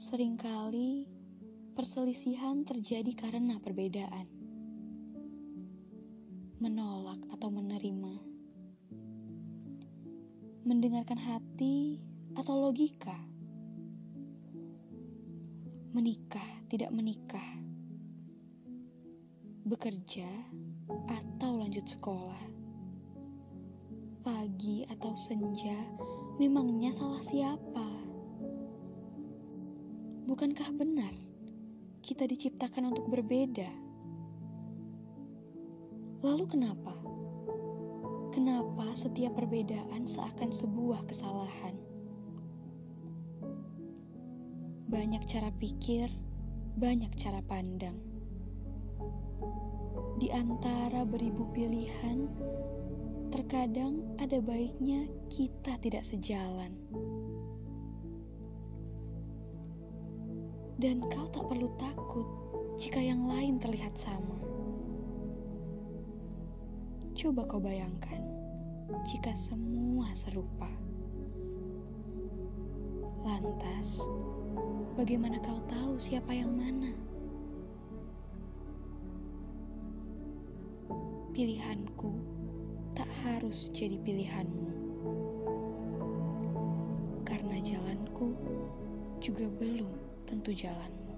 Seringkali perselisihan terjadi karena perbedaan, menolak atau menerima, mendengarkan hati atau logika, menikah tidak menikah, bekerja atau lanjut sekolah, pagi atau senja, memangnya salah siapa? Bukankah benar kita diciptakan untuk berbeda? Lalu kenapa? Kenapa setiap perbedaan seakan sebuah kesalahan? Banyak cara pikir, banyak cara pandang. Di antara beribu pilihan, terkadang ada baiknya kita tidak sejalan. Dan kau tak perlu takut jika yang lain terlihat sama. Coba kau bayangkan jika semua serupa. Lantas, bagaimana kau tahu siapa yang mana? Pilihanku tak harus jadi pilihanmu, karena jalanku juga belum tentu jalanmu.